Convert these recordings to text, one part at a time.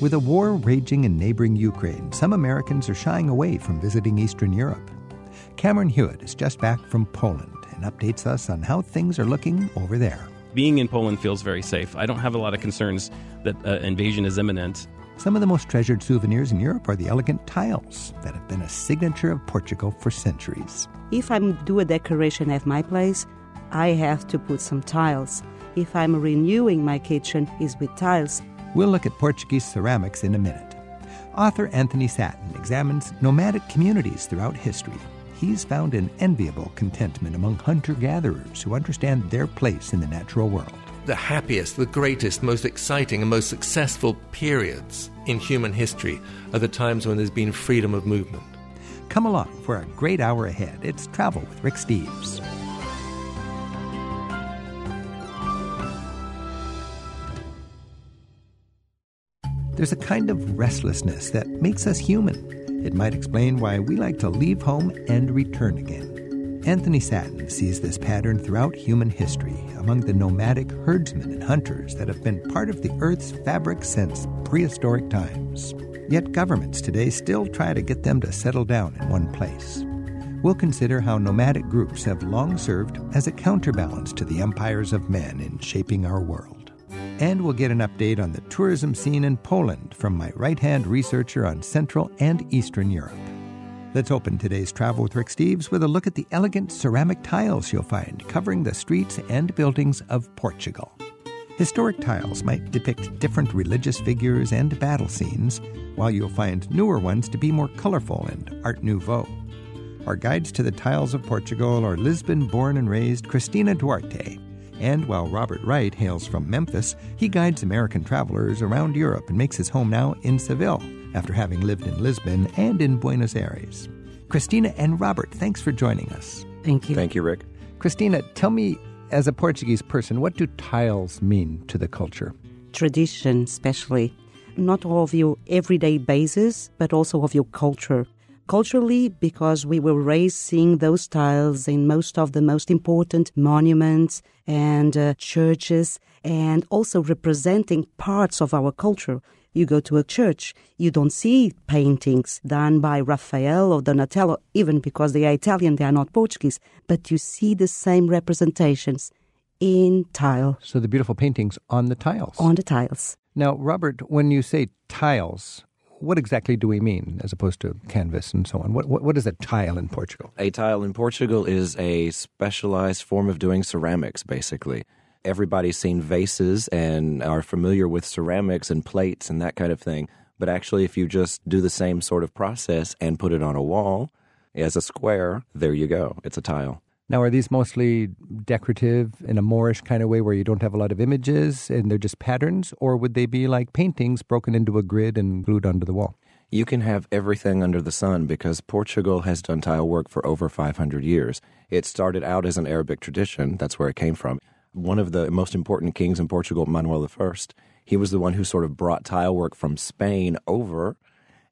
With a war raging in neighboring Ukraine, some Americans are shying away from visiting Eastern Europe. Cameron Hewitt is just back from Poland and updates us on how things are looking over there. Being in Poland feels very safe. I don't have a lot of concerns that uh, invasion is imminent. Some of the most treasured souvenirs in Europe are the elegant tiles that have been a signature of Portugal for centuries. If I do a decoration at my place, I have to put some tiles. If I'm renewing my kitchen, is with tiles. We'll look at Portuguese ceramics in a minute. Author Anthony Sattin examines nomadic communities throughout history. He's found an enviable contentment among hunter gatherers who understand their place in the natural world. The happiest, the greatest, most exciting, and most successful periods in human history are the times when there's been freedom of movement. Come along for a great hour ahead. It's Travel with Rick Steves. There's a kind of restlessness that makes us human. It might explain why we like to leave home and return again. Anthony Sattin sees this pattern throughout human history among the nomadic herdsmen and hunters that have been part of the Earth's fabric since prehistoric times. Yet governments today still try to get them to settle down in one place. We'll consider how nomadic groups have long served as a counterbalance to the empires of men in shaping our world. And we'll get an update on the tourism scene in Poland from my right hand researcher on Central and Eastern Europe. Let's open today's Travel with Rick Steves with a look at the elegant ceramic tiles you'll find covering the streets and buildings of Portugal. Historic tiles might depict different religious figures and battle scenes, while you'll find newer ones to be more colorful and Art Nouveau. Our guides to the tiles of Portugal are Lisbon born and raised Cristina Duarte and while Robert Wright hails from Memphis, he guides American travelers around Europe and makes his home now in Seville after having lived in Lisbon and in Buenos Aires. Cristina and Robert, thanks for joining us. Thank you. Thank you, Rick. Cristina, tell me, as a Portuguese person, what do tiles mean to the culture? Tradition, especially. Not all of your everyday basis, but also of your culture culturally because we were raised seeing those tiles in most of the most important monuments and uh, churches and also representing parts of our culture. You go to a church, you don't see paintings done by Raphael or Donatello, even because they are Italian, they are not Portuguese, but you see the same representations in tile. So the beautiful paintings on the tiles. On the tiles. Now, Robert, when you say tiles, what exactly do we mean as opposed to canvas and so on? What, what, what is a tile in Portugal? A tile in Portugal is a specialized form of doing ceramics, basically. Everybody's seen vases and are familiar with ceramics and plates and that kind of thing. But actually, if you just do the same sort of process and put it on a wall as a square, there you go. It's a tile. Now, are these mostly decorative in a Moorish kind of way where you don't have a lot of images and they're just patterns? Or would they be like paintings broken into a grid and glued onto the wall? You can have everything under the sun because Portugal has done tile work for over 500 years. It started out as an Arabic tradition, that's where it came from. One of the most important kings in Portugal, Manuel I, he was the one who sort of brought tile work from Spain over,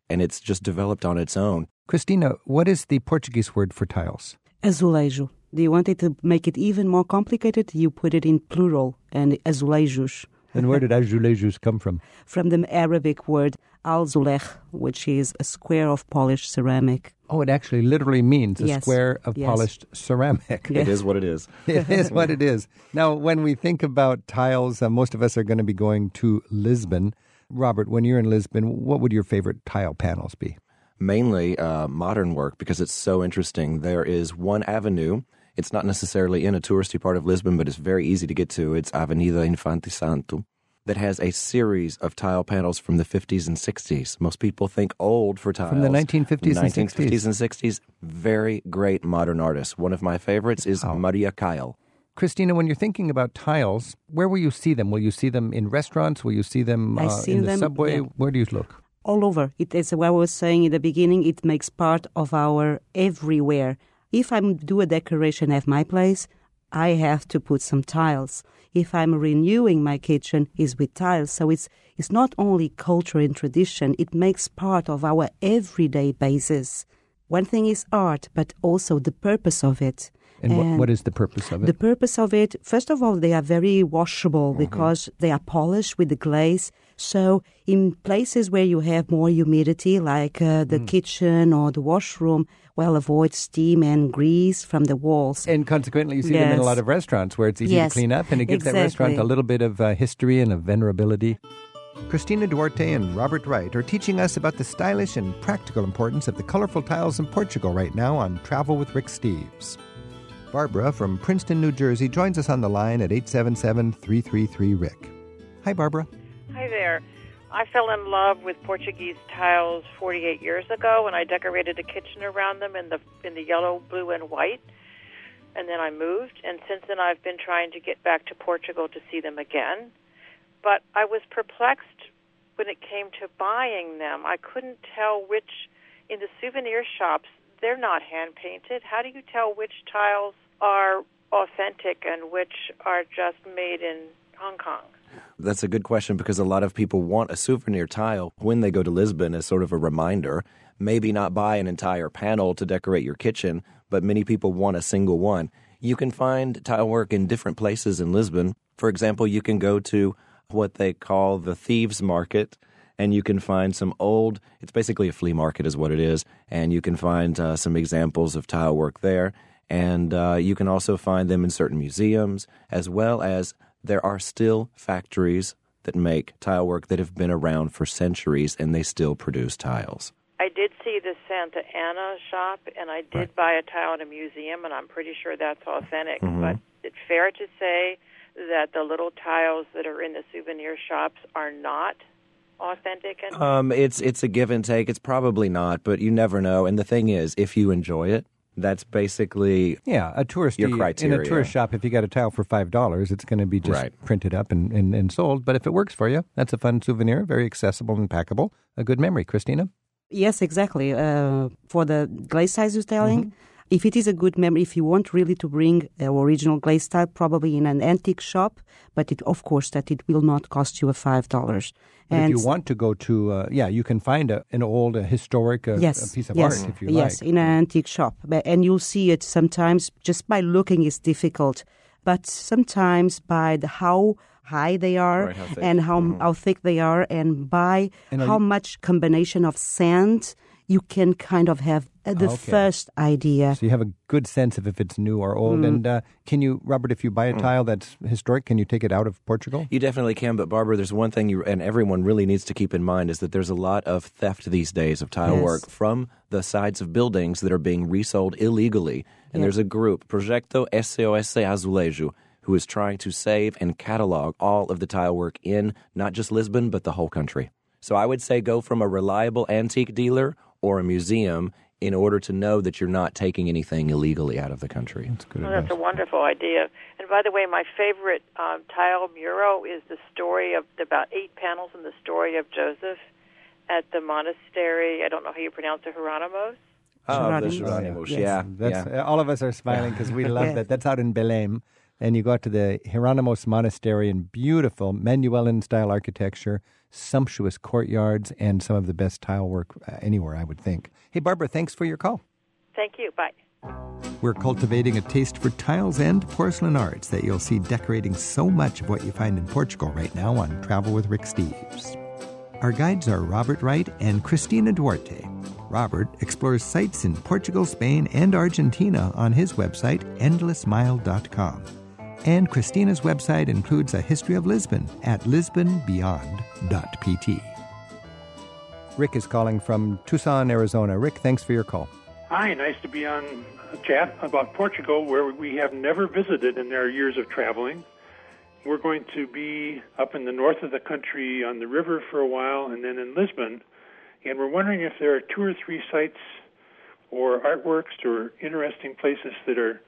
and it's just developed on its own. Cristina, what is the Portuguese word for tiles? Azulejo. Do you want it to make it even more complicated? You put it in plural and azulejos. And where did azulejos come from? From the Arabic word alzulech, which is a square of polished ceramic. Oh, it actually literally means a Yes. square of Yes. polished ceramic. It is what it is. it is what it is. Now, when we think about tiles, uh, most of us are going to be going to Lisbon. Robert, when you're in Lisbon, what would your favorite tile panels be? Mainly uh, modern work because it's so interesting. There is one avenue. It's not necessarily in a touristy part of Lisbon, but it's very easy to get to. It's Avenida Infante Santo that has a series of tile panels from the 50s and 60s. Most people think old for tiles. From the 1950s and 1950s and 60s. Very great modern artists. One of my favorites is Wow. Maria Keil. Christina, when you're thinking about tiles, where will you see them? Will you see them in restaurants? Will you see them uh, see in the them, subway? yeah. Where do you look? all over. It is what I was saying in the beginning. It makes part of our everywhere. If I do a decoration at my place, I have to put some tiles. If I'm renewing my kitchen, is with tiles. So it's it's not only culture and tradition. It makes part of our everyday basis. One thing is art, but also the purpose of it. And, what, what is the purpose of it? The purpose of it, first of all, they are very washable Mm-hmm. because they are polished with the glaze, So, in places where you have more humidity, like uh, the kitchen or the washroom, well, avoid steam and grease from the walls. And consequently, you see them in a lot of restaurants where it's easy Yes, to clean up and it gives that restaurant a little bit of uh, history and of venerability. Christina Duarte and Robert Wright are teaching us about the stylish and practical importance of the colorful tiles in Portugal right now on Travel with Rick Steves. Barbara from Princeton, New Jersey joins us on the line at 877 333 Rick. Hi, Barbara. Hi there. I fell in love with Portuguese tiles 48 years ago, and I decorated a kitchen around them in the in the yellow, blue, and white. And then I moved, and since then I've been trying to get back to Portugal to see them again. But I was perplexed when it came to buying them. I couldn't tell which in the souvenir shops they're not hand painted. How do you tell which tiles are authentic and which are just made in Hong Kong? That's a good question because a lot of people want a souvenir tile when they go to Lisbon as sort of a reminder. Maybe not buy an entire panel to decorate your kitchen, but many people want a single one. You can find tile work in different places in Lisbon. For example, you can go to what they call the Thieves Market, and you can find some old, it's basically a flea market, is what it is, and you can find uh, some examples of tile work there. And uh, you can also find them in certain museums, as well as there are still factories that make tile work that have been around for centuries and they still produce tiles. I did see the Santa Ana shop, and I did buy a tile in a museum, and I'm pretty sure that's authentic. But it's fair to say that the little tiles that are in the souvenir shops are not authentic. And Um, it's it's a give and take. It's probably not, but you never know. And the thing is, if you enjoy it, that's basically Yeah, a tourist Your in a tourist shop. If you got a tile for five dollars, it's going to be just Right. printed up and, and, and sold. But if it works for you, that's a fun souvenir, very accessible and packable. A good memory, Christina. Yes, exactly. Uh, for the glaze size you're telling, if it is a good memory, if you want really to bring uh, original glaze style, probably in an antique shop, but it, of course that it will not cost you a five dollars. But if you want to go to, uh, yeah, you can find a, an old uh, historic uh, yes, a piece of yes, art if you like. yes, like. in an antique shop, But- and you'll see it sometimes just by looking is difficult, but sometimes by the how high they are Right, how and how how thick they are, and by And how you- much combination of sand you can kind of have uh, the Okay. first idea. So you have a good sense of if it's new or old. Mm. And uh, can you, Robert, if you buy a tile that's historic, can you take it out of Portugal? You definitely can, but Barbara, there's one thing you and everyone really needs to keep in mind is that there's a lot of theft these days of tile Yes. work from the sides of buildings that are being resold illegally. And Yeah. there's a group, Projeto SOS Azulejo, who is trying to save and catalog all of the tile work in not just Lisbon, but the whole country. So I would say go from a reliable antique dealer or a museum in order to know that you're not taking anything illegally out of the country. That's good Well, that's a wonderful idea. And by the way, my favorite um, tile mural is the story of about eight panels in the story of Joseph at the monastery. I don't know how you pronounce it, Hieronymus. Oh, the Geronimo. Geronimos, Yes. yeah. That's, yeah. uh, all of us are smiling because we love Yeah. that. That's out in Belém. And you go out to the Hieronymus Monastery in beautiful Manueline style architecture, sumptuous courtyards, and some of the best tile work uh, anywhere, I would think. Hey, Barbara, thanks for your call. Thank you. Bye. We're cultivating a taste for tiles and porcelain arts that you'll see decorating so much of what you find in Portugal right now on Travel with Rick Steves. Our guides are Robert Wright and Christina Duarte. Robert explores sites in Portugal, Spain, and Argentina on his website, endlessmile.com. And Christina's website includes a history of Lisbon at lisbonbeyond.pt. Rick is calling from Tucson, Arizona. Rick, thanks for your call. Hi, nice to be on a chat about Portugal, where we have never visited in our years of traveling. We're going to be up in the north of the country on the river for a while and then in Lisbon. And we're wondering if there are two or three sites or artworks or interesting places that are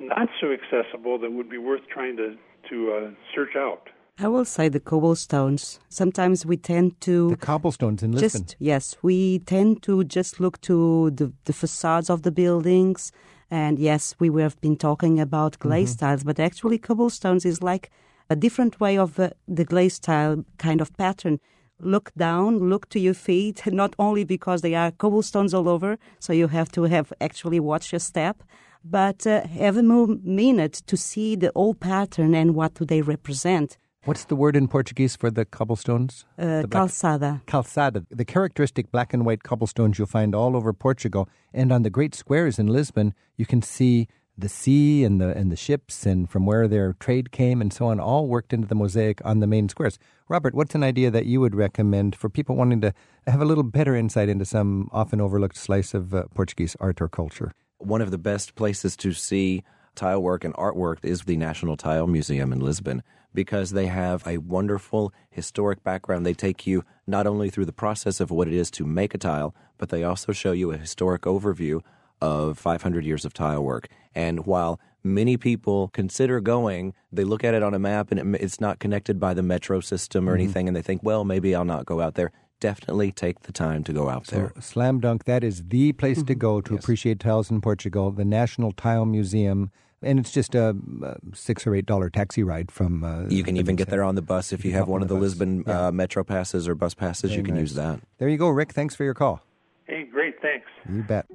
not so accessible that would be worth trying to, to uh, search out. I will say the cobblestones. Sometimes we tend to The cobblestones in Lisbon. just yes, we tend to just look to the, the facades of the buildings. And yes, we have been talking about glaze Mm-hmm. tiles, but actually cobblestones is like a different way of uh, the glaze tile kind of pattern. Look down, look to your feet, not only because they are cobblestones all over, so you have to have actually watch your step, but uh, have a minute to see the old pattern and what do they represent. What's the word in Portuguese for the cobblestones? Uh, The calçada. Calçada, the characteristic black and white cobblestones you'll find all over Portugal. And on the great squares in Lisbon, you can see the sea and the and the ships and from where their trade came and so on, all worked into the mosaic on the main squares. Robert, what's an idea that you would recommend for people wanting to have a little better insight into some often overlooked slice of uh, Portuguese art or culture? One of the best places to see tile work and artwork is the National Tile Museum in Lisbon because they have a wonderful historic background. They take you not only through the process of what it is to make a tile, but they also show you a historic overview of 500 years of tile work. And while many people consider going, they look at it on a map and it, it's not connected by the metro system or mm-hmm. anything, and they think, well, maybe I'll not go out there. Definitely take the time to go out there. Slam dunk, that is the place to go to appreciate tiles in Portugal, the National Tile Museum. And it's just a, uh six or eight dollar taxi ride from. Uh, You can even get there on the bus if you hop have one on of the the. Lisbon Yeah. uh, metro passes or bus passes. you can nice. use that. There you go, Rick. Thanks for your call. Hey, great, thanks. You bet.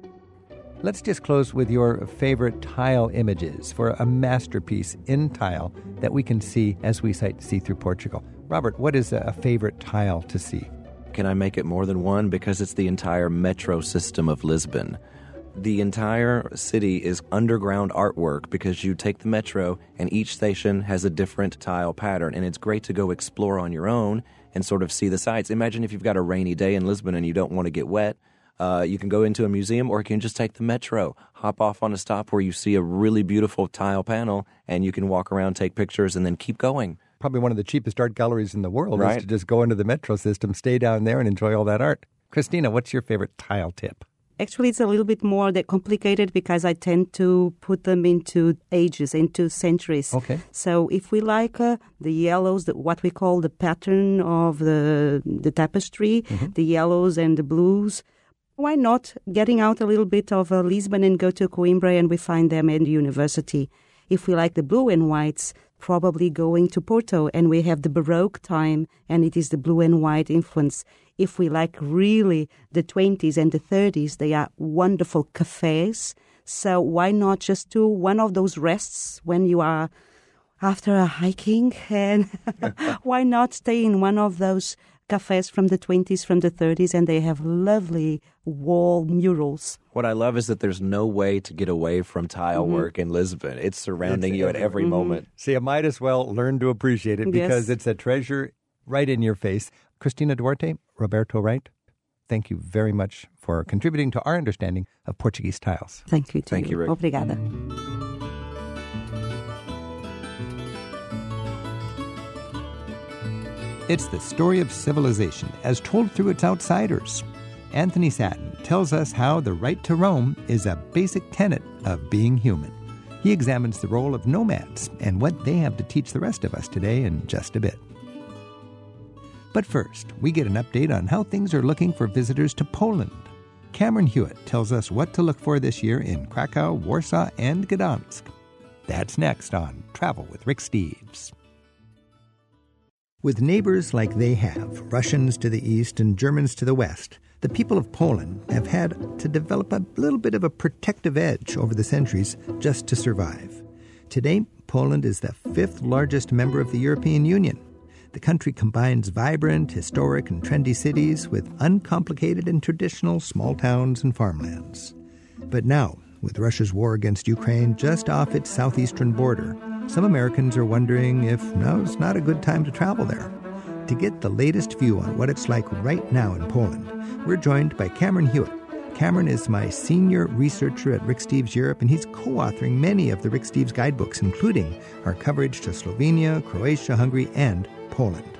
Let's just close with your favorite tile images for a masterpiece in tile that we can see as we sight see through Portugal. Robert, what is a favorite tile to see? Can I make it more than one? Because it's the entire metro system of Lisbon. The entire city is underground artwork because you take the metro and each station has a different tile pattern. And it's great to go explore on your own and sort of see the sights. Imagine if you've got a rainy day in Lisbon and you don't want to get wet. Uh, you can go into a museum or you can just take the metro, hop off on a stop where you see a really beautiful tile panel and you can walk around, take pictures, and then keep going. Probably one of the cheapest art galleries in the world is to just go into the metro system, stay down there, and enjoy all that art. Christina, what's your favorite tile tip? Actually, it's a little bit more that complicated because I tend to put them into ages, into centuries. Okay. So if we like uh, the yellows, the, what we call the pattern of the the tapestry, the yellows and the blues, why not getting out a little bit of uh, Lisbon and go to Coimbra and we find them in the university? If we like the blue and whites, probably going to Porto and we have the Baroque time and it is the blue and white influence. If we like really the 20s and the 30s, they are wonderful cafes. So why not just do one of those rests when you are after a hiking and why not stay in one of those cafes from the 20s from the 30s and they have lovely wall murals What I love is that there's no way to get away from tile mm-hmm. work in Lisbon. It's surrounding you at every mm-hmm. moment. See, you might as well learn to appreciate it because Yes. it's a treasure right in your face. Christina Duarte, Roberto Wright, thank you very much for contributing to our understanding of Portuguese tiles. thank you to Thank you, Rick. obrigada It's the story of civilization as told through its outsiders. Anthony Sattin tells us how the right to roam is a basic tenet of being human. He examines the role of nomads and what they have to teach the rest of us today in just a bit. But first, we get an update on how things are looking for visitors to Poland. Cameron Hewitt tells us what to look for this year in Krakow, Warsaw, and Gdansk. That's next on Travel with Rick Steves. With neighbors like they have, Russians to the east and Germans to the west, the people of Poland have had to develop a little bit of a protective edge over the centuries just to survive. Today, Poland is the fifth largest member of the European Union. The country combines vibrant, historic, and trendy cities with uncomplicated and traditional small towns and farmlands. But now, with Russia's war against Ukraine just off its southeastern border, some Americans are wondering if now's not a good time to travel there. To get the latest view on what it's like right now in Poland, we're joined by Cameron Hewitt. Cameron is my senior researcher at Rick Steves Europe, and he's co authoring many of the Rick Steves guidebooks, including our coverage to Slovenia, Croatia, Hungary, and Poland.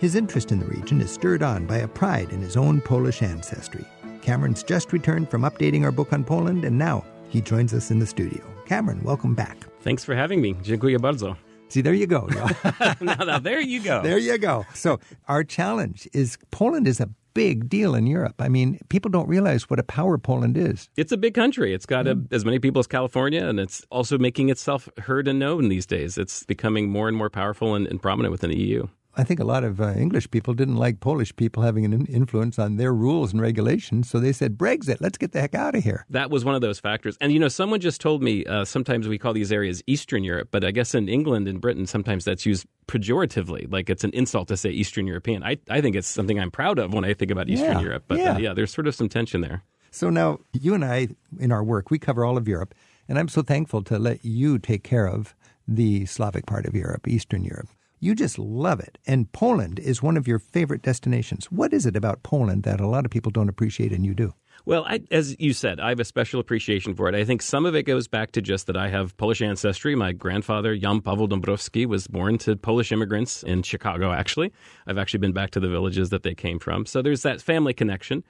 His interest in the region is stirred on by a pride in his own Polish ancestry. Cameron's just returned from updating our book on Poland, and now he joins us in the studio. Cameron, welcome back. Thanks for having me. Dziękuję bardzo. See, there you go. now, now, there you go. there you go. So, our challenge is Poland is a big deal in Europe. I mean, people don't realize what a power Poland is. It's a big country. It's got a, mm-hmm. as many people as California, and it's also making itself heard and known these days. It's becoming more and more powerful and, and prominent within the EU. I think a lot of uh, English people didn't like Polish people having an influence on their rules and regulations, so they said, Brexit, let's get the heck out of here. That was one of those factors. And, you know, someone just told me uh, sometimes we call these areas Eastern Europe, but I guess in England and Britain, sometimes that's used pejoratively, like it's an insult to say Eastern European. I, I think it's something I'm proud of when I think about Eastern Yeah, Europe. But yeah. Uh, yeah, there's sort of some tension there. So now, you and I, in our work, we cover all of Europe, and I'm so thankful to let you take care of the Slavic part of Europe, Eastern Europe. You just love it. And Poland is one of your favorite destinations. What is it about Poland that a lot of people don't appreciate and you do? Well, I, as you said, I have a special appreciation for it. I think some of it goes back to just that I have Polish ancestry. My grandfather, Jan Paweł Dąbrowski, was born to Polish immigrants in Chicago, actually. I've actually been back to the villages that they came from. So there's that family connection.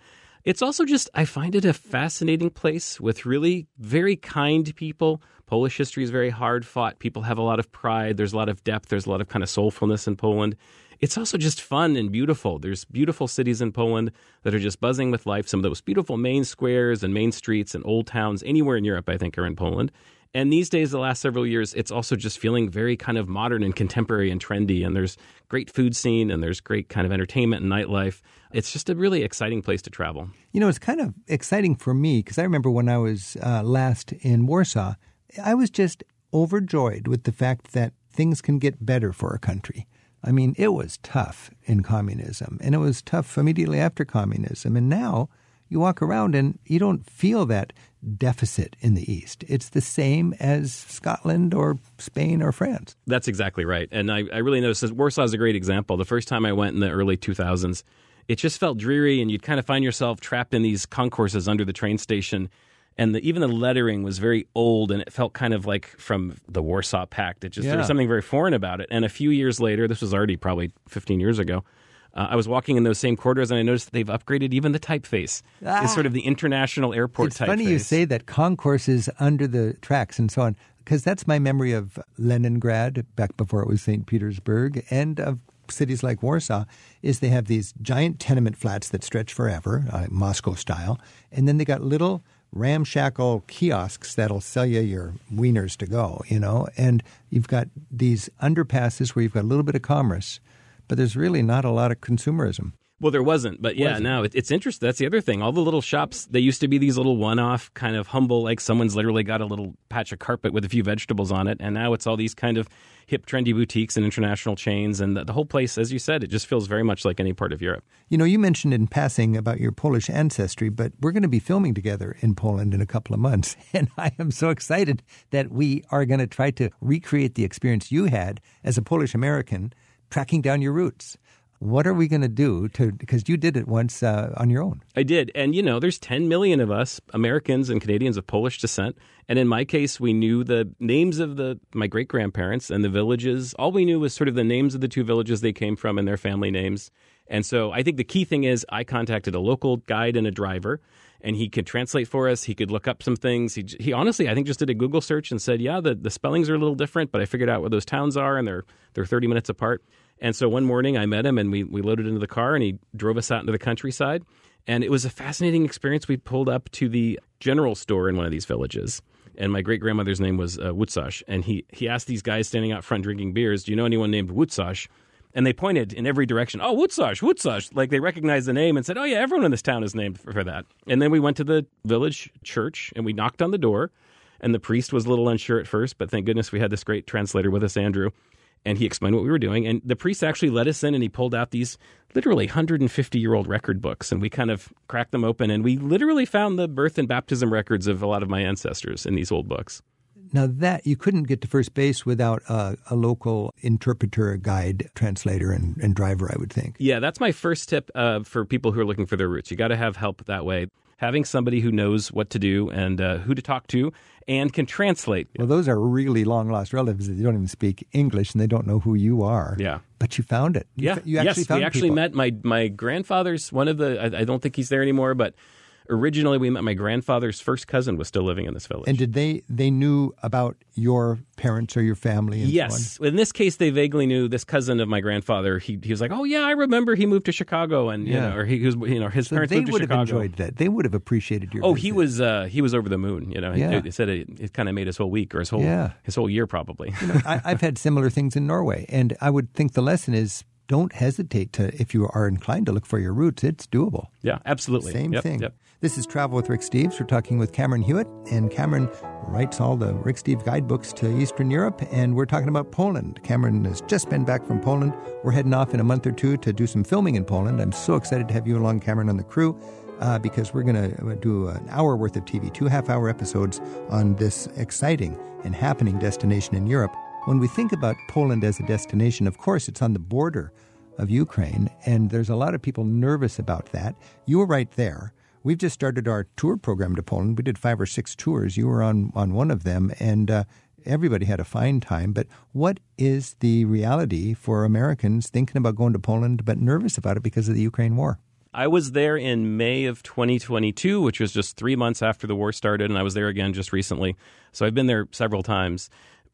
It's also just, I find it a fascinating place with really very kind people. Polish history is very hard fought. People have a lot of pride. There's a lot of depth. There's a lot of kind of soulfulness in Poland. It's also just fun and beautiful. There's beautiful cities in Poland that are just buzzing with life. Some of those beautiful main squares and main streets and old towns anywhere in Europe, I think, are in Poland. And these days, the last several years, it's also just feeling very kind of modern and contemporary and trendy. And there's great food scene and there's great kind of entertainment and nightlife. It's just a really exciting place to travel. You know, it's kind of exciting for me because I remember when I was uh, last in Warsaw, I was just overjoyed with the fact that things can get better for a country. I mean, it was tough in communism, and it was tough immediately after communism. And now you walk around and you don't feel that deficit in the East. It's the same as Scotland or Spain or France. That's exactly right. And I, I really noticed that Warsaw is a great example. The first time I went in the early 2000s, it just felt dreary, and you'd kind of find yourself trapped in these concourses under the train station. And the, even the lettering was very old, and it felt kind of like from the Warsaw Pact. It just there was something very foreign about it. And a few years later, this was already probably 15 years ago, uh, I was walking in those same corridors, and I noticed that they've upgraded even the typeface. It's sort of the international airport it's typeface. funny you say that concourses under the tracks and so on, because that's my memory of Leningrad back before it was St. Petersburg and of cities like Warsaw is they have these giant tenement flats that stretch forever, uh, Moscow style, and then they got little ramshackle kiosks that'll sell you your wieners to go, you know, and you've got these underpasses where you've got a little bit of commerce, but there's really not a lot of consumerism. Well, there wasn't, but yeah, now it, it's interesting. That's the other thing. All the little shops, they used to be these little one-off, kind of humble, like someone's literally got a little patch of carpet with a few vegetables on it, and now it's all these kind of hip, trendy boutiques and international chains, and the, the whole place, as you said, it just feels very much like any part of Europe. You know, you mentioned in passing about your Polish ancestry, but we're going to be filming together in Poland in a couple of months. And I am so excited that we are going to try to recreate the experience you had as a Polish American tracking down your roots. What are we going to do to, because you did it once uh, on your own? I did. And, you know, there's 10 million of us, Americans and Canadians of Polish descent. And in my case, we knew the names of the my great grandparents and the villages. All we knew was sort of the names of the two villages they came from and their family names. And so I think the key thing is I contacted a local guide and a driver, and he could translate for us. He could look up some things. He, he honestly, I think, just did a Google search and said, yeah, the, the spellings are a little different, but I figured out where those towns are, and they're, they're 30 minutes apart. And so one morning I met him and we, we loaded into the car and he drove us out into the countryside. And it was a fascinating experience. We pulled up to the general store in one of these villages. And my great grandmother's name was uh, Wutsash. And he, he asked these guys standing out front drinking beers, Do you know anyone named Wutsash? And they pointed in every direction. Oh, Wutsash, Wutsash. Like they recognized the name and said, Oh, yeah, everyone in this town is named for, for that. And then we went to the village church and we knocked on the door. And the priest was a little unsure at first, but thank goodness we had this great translator with us, Andrew and he explained what we were doing. And the priest actually let us in and he pulled out these literally 150 year old record books. And we kind of cracked them open and we literally found the birth and baptism records of a lot of my ancestors in these old books. Now that you couldn't get to first base without a, a local interpreter, guide, translator, and, and driver, I would think. Yeah, that's my first tip uh, for people who are looking for their roots. You got to have help that way. Having somebody who knows what to do and uh, who to talk to and can translate. Well, those are really long lost relatives that don't even speak English and they don't know who you are. Yeah. But you found it. You yeah, fa- you actually yes, found we actually people. met my my grandfather's one of the. I, I don't think he's there anymore, but originally we met my grandfather's first cousin was still living in this village. And did they they knew about your parents or your family? And So Yes. In this case, they vaguely knew this cousin of my grandfather. He, he was like, "Oh yeah, I remember he moved to Chicago, and you Yeah. know, or he was, you know, his? So parents they moved to would have Chicago." enjoyed that. They would have appreciated your. Oh, he was uh, he was over the moon. You know, he, Yeah. he said it, it kind of made his whole week or his whole Yeah. his whole year probably. I, I've had similar things in Norway, and I would think the lesson is don't hesitate to, if you are inclined to look for your roots, it's doable. Yeah, absolutely. Same Yep, thing. yep. This is Travel with Rick Steves. We're talking with Cameron Hewitt, and Cameron writes all the Rick Steves guidebooks to Eastern Europe, and we're talking about Poland. Cameron has just been back from Poland. We're heading off in a month or two to do some filming in Poland. I'm so excited to have you along, Cameron, on the crew. Uh, because we're going to do an hour worth of TV, two half hour episodes on this exciting and happening destination in Europe. When we think about Poland as a destination, of course, it's on the border of Ukraine, and there's a lot of people nervous about that. You were right there. We've just started our tour program to Poland. We did five or six tours. You were on, on one of them, and uh, everybody had a fine time. But what is the reality for Americans thinking about going to Poland but nervous about it because of the Ukraine war? I was there in May of 2022, which was just three months after the war started, and I was there again just recently. So I've been there several times.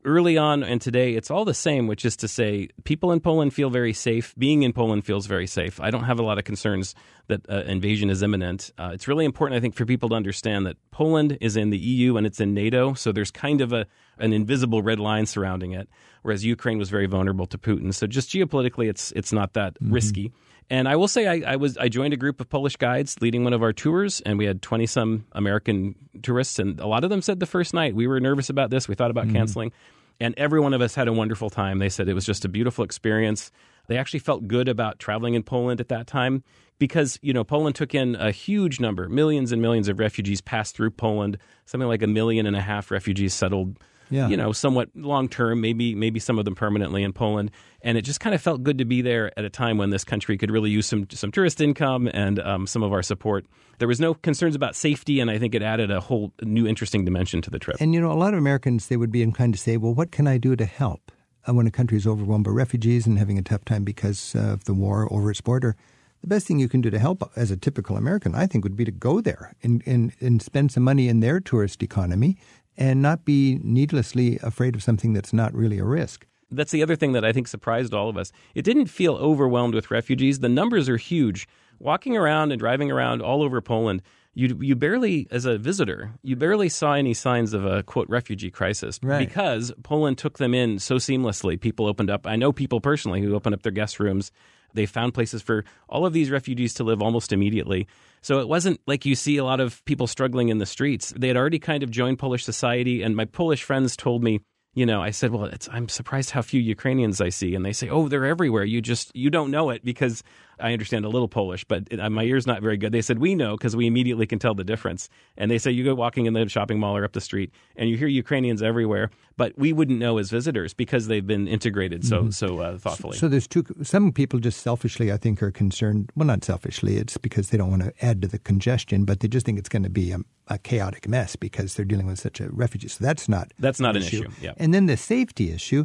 Early on and today, it's all the same, which is to say, people in Poland feel very safe. Being in Poland feels very safe. I don't have a lot of concerns that uh, invasion is imminent. Uh, it's really important, I think, for people to understand that Poland is in the EU and it's in NATO, so there's kind of a an invisible red line surrounding it, whereas Ukraine was very vulnerable to Putin. So just geopolitically, it's it's not that risky. And I will say, I, I was I joined a group of Polish guides leading one of our tours, and we had twenty some American tourists, and a lot of them said the first night we were nervous about this, we thought about canceling, and every one of us had a wonderful time. They said it was just a beautiful experience. They actually felt good about traveling in Poland at that time because you know Poland took in a huge number, millions and millions of refugees passed through Poland. Something like a million and a half refugees settled Yeah. you know, somewhat long term, maybe maybe some of them permanently in Poland. And it just kind of felt good to be there at a time when this country could really use some some tourist income and um, some of our support. There was no concerns about safety, and I think it added a whole new interesting dimension to the trip. And you know, a lot of Americans they would be inclined to say, "Well, what can I do to help uh, when a country is overwhelmed by refugees and having a tough time because of the war over its border?" The best thing you can do to help as a typical American, I think, would be to go there and, and, and spend some money in their tourist economy and not be needlessly afraid of something that's not really a risk. That's the other thing that I think surprised all of us. It didn't feel overwhelmed with refugees. The numbers are huge. Walking around and driving around all over Poland, you you barely, as a visitor, you barely saw any signs of a quote refugee crisis Right. because Poland took them in so seamlessly. People opened up. I know people personally who opened up their guest rooms. They found places for all of these refugees to live almost immediately. So it wasn't like you see a lot of people struggling in the streets. They had already kind of joined Polish society, and my Polish friends told me you know, I said, well, I'm surprised how few Ukrainians I see. And they say, oh, they're everywhere. You just, you don't know it because I understand a little Polish, but it, my ear's not very good. They said, we know because we immediately can tell the difference. And they say, you go walking in the shopping mall or up the street and you hear Ukrainians everywhere, but we wouldn't know as visitors because they've been integrated so, so uh, thoughtfully. So there's two. Some people just selfishly, I think, are concerned. Well, not selfishly. It's because they don't want to add to the congestion, but they just think it's going to be a, a chaotic mess because they're dealing with such a refugee. So that's not That's not an issue, yeah. And then the safety issue.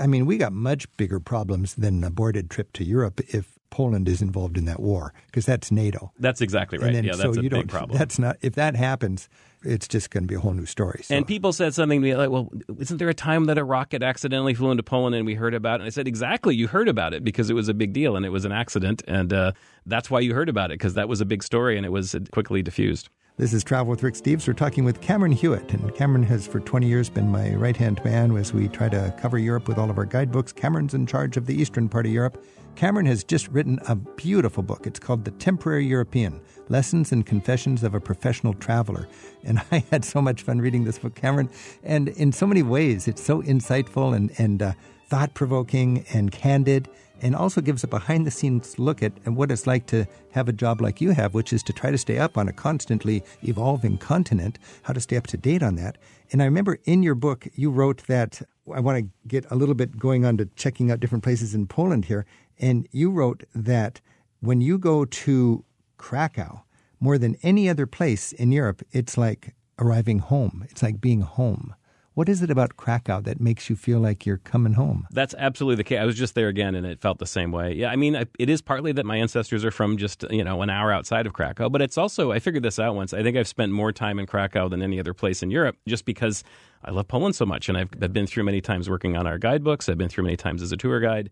I mean, we got much bigger problems than an aborted trip to Europe if Poland is involved in that war because that's NATO. that's exactly right. Then, yeah, so that's a big problem. That's not if that happens, it's just going to be a whole new story. So. And people said something to me like, well, isn't there a time that a rocket accidentally flew into Poland and we heard about it? And I said, exactly, you heard about it because it was a big deal and it was an accident. And uh, that's why you heard about it because that was a big story and it was quickly diffused. This is Travel with Rick Steves. We're talking with Cameron Hewitt. And Cameron has for 20 years been my right hand man as we try to cover Europe with all of our guidebooks. Cameron's in charge of the eastern part of Europe. Cameron has just written a beautiful book. It's called The Temporary European Lessons and Confessions of a Professional Traveler. And I had so much fun reading this book, Cameron. And in so many ways, it's so insightful and, and uh, thought provoking and candid and also gives a behind the scenes look at, at what it's like to have a job like you have, which is to try to stay up on a constantly evolving continent, how to stay up to date on that. And I remember in your book, you wrote that I want to get a little bit going on to checking out different places in Poland here. And you wrote that when you go to Krakow, more than any other place in Europe, it's like arriving home. It's like being home. What is it about Krakow that makes you feel like you're coming home? That's absolutely the case. I was just there again, and it felt the same way. Yeah, I mean, it is partly that my ancestors are from just you know an hour outside of Krakow, but it's also I figured this out once. I think I've spent more time in Krakow than any other place in Europe, just because I love Poland so much, and I've, I've been through many times working on our guidebooks. I've been through many times as a tour guide.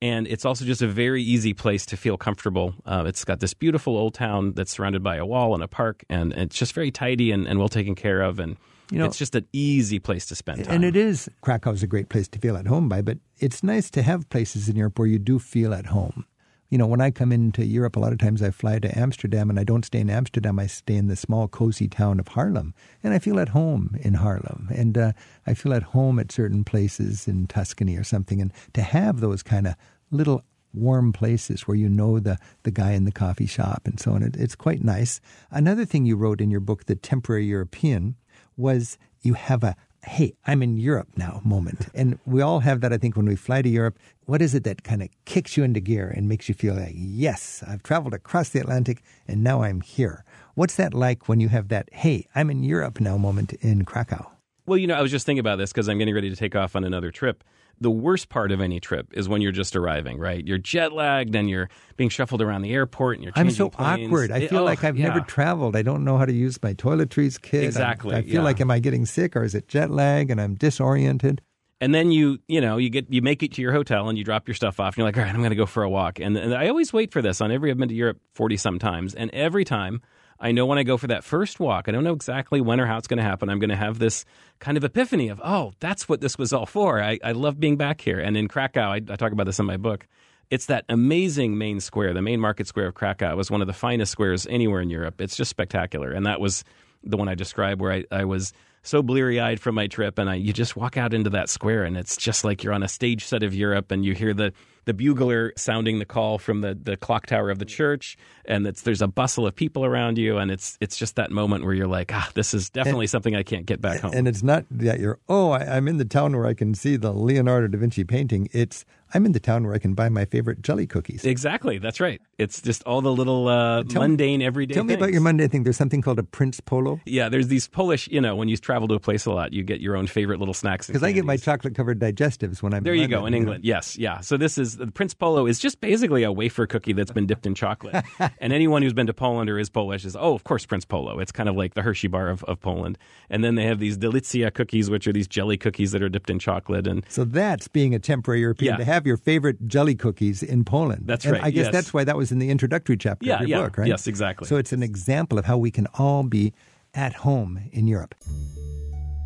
And it's also just a very easy place to feel comfortable. Uh, it's got this beautiful old town that's surrounded by a wall and a park, and it's just very tidy and, and well taken care of. And You know, it's just an easy place to spend time. And it is. Krakow's a great place to feel at home by, but it's nice to have places in Europe where you do feel at home. You know, when I come into Europe, a lot of times I fly to Amsterdam and I don't stay in Amsterdam. I stay in the small, cozy town of Haarlem. And I feel at home in Haarlem. And uh, I feel at home at certain places in Tuscany or something. And to have those kind of little warm places where you know the, the guy in the coffee shop and so on, it, it's quite nice. Another thing you wrote in your book, The Temporary European, was you have a hey, I'm in Europe now moment. And we all have that, I think, when we fly to Europe. What is it that kind of kicks you into gear and makes you feel like, yes, I've traveled across the Atlantic and now I'm here? What's that like when you have that, hey, I'm in Europe now moment in Krakow? Well, you know, I was just thinking about this because I'm getting ready to take off on another trip the worst part of any trip is when you're just arriving, right? You're jet lagged and you're being shuffled around the airport and you're changing planes. I'm so planes. awkward. I feel it, like oh, I've yeah. never traveled. I don't know how to use my toiletries kit. Exactly. I, I feel yeah. like am I getting sick or is it jet lag and I'm disoriented? And then you, you know, you get you make it to your hotel and you drop your stuff off and you're like, all right, I'm going to go for a walk. And, and I always wait for this on every I've been to Europe forty some times, and every time I know when I go for that first walk, I don't know exactly when or how it's going to happen. I'm going to have this kind of epiphany of, oh, that's what this was all for. I, I love being back here. And in Krakow, I, I talk about this in my book. It's that amazing main square, the main market square of Krakow. It was one of the finest squares anywhere in Europe. It's just spectacular. And that was the one I described where I, I was so bleary eyed from my trip. And I, you just walk out into that square and it's just like you're on a stage set of Europe and you hear the, the bugler sounding the call from the, the clock tower of the church. And it's, there's a bustle of people around you. And it's, it's just that moment where you're like, ah, this is definitely And- something I can't get back home. And it's not that you're, oh, I, I'm in the town where I can see the Leonardo da Vinci painting. It's, I'm in the town where I can buy my favorite jelly cookies. exactly. That's right. It's just all the little uh, Tell me- mundane, everyday Tell me about your Monday thing. There's something called a Prince Polo. Yeah, there's these Polish, you know, when you travel to a place a lot, you get your own favorite little snacks. Because I get my chocolate covered digestives when I'm There you go, in know. England. Yes, yeah. So this is the Prince Polo is just basically a wafer cookie that's been dipped in chocolate. and anyone who's been to Poland or is Polish is, oh, of course, Prince Polo. It's kind of like the Hershey bar of, of Poland. And then they have these Delicje cookies, which are these jelly cookies that are dipped in chocolate. And So that's being a temporary European Yeah. to have your favorite jelly cookies in Poland. That's And right, I guess yes. that's why that was in the introductory chapter Yeah, of your yeah. book, right? Yes, exactly. So it's an example of how we can all be at home in Europe.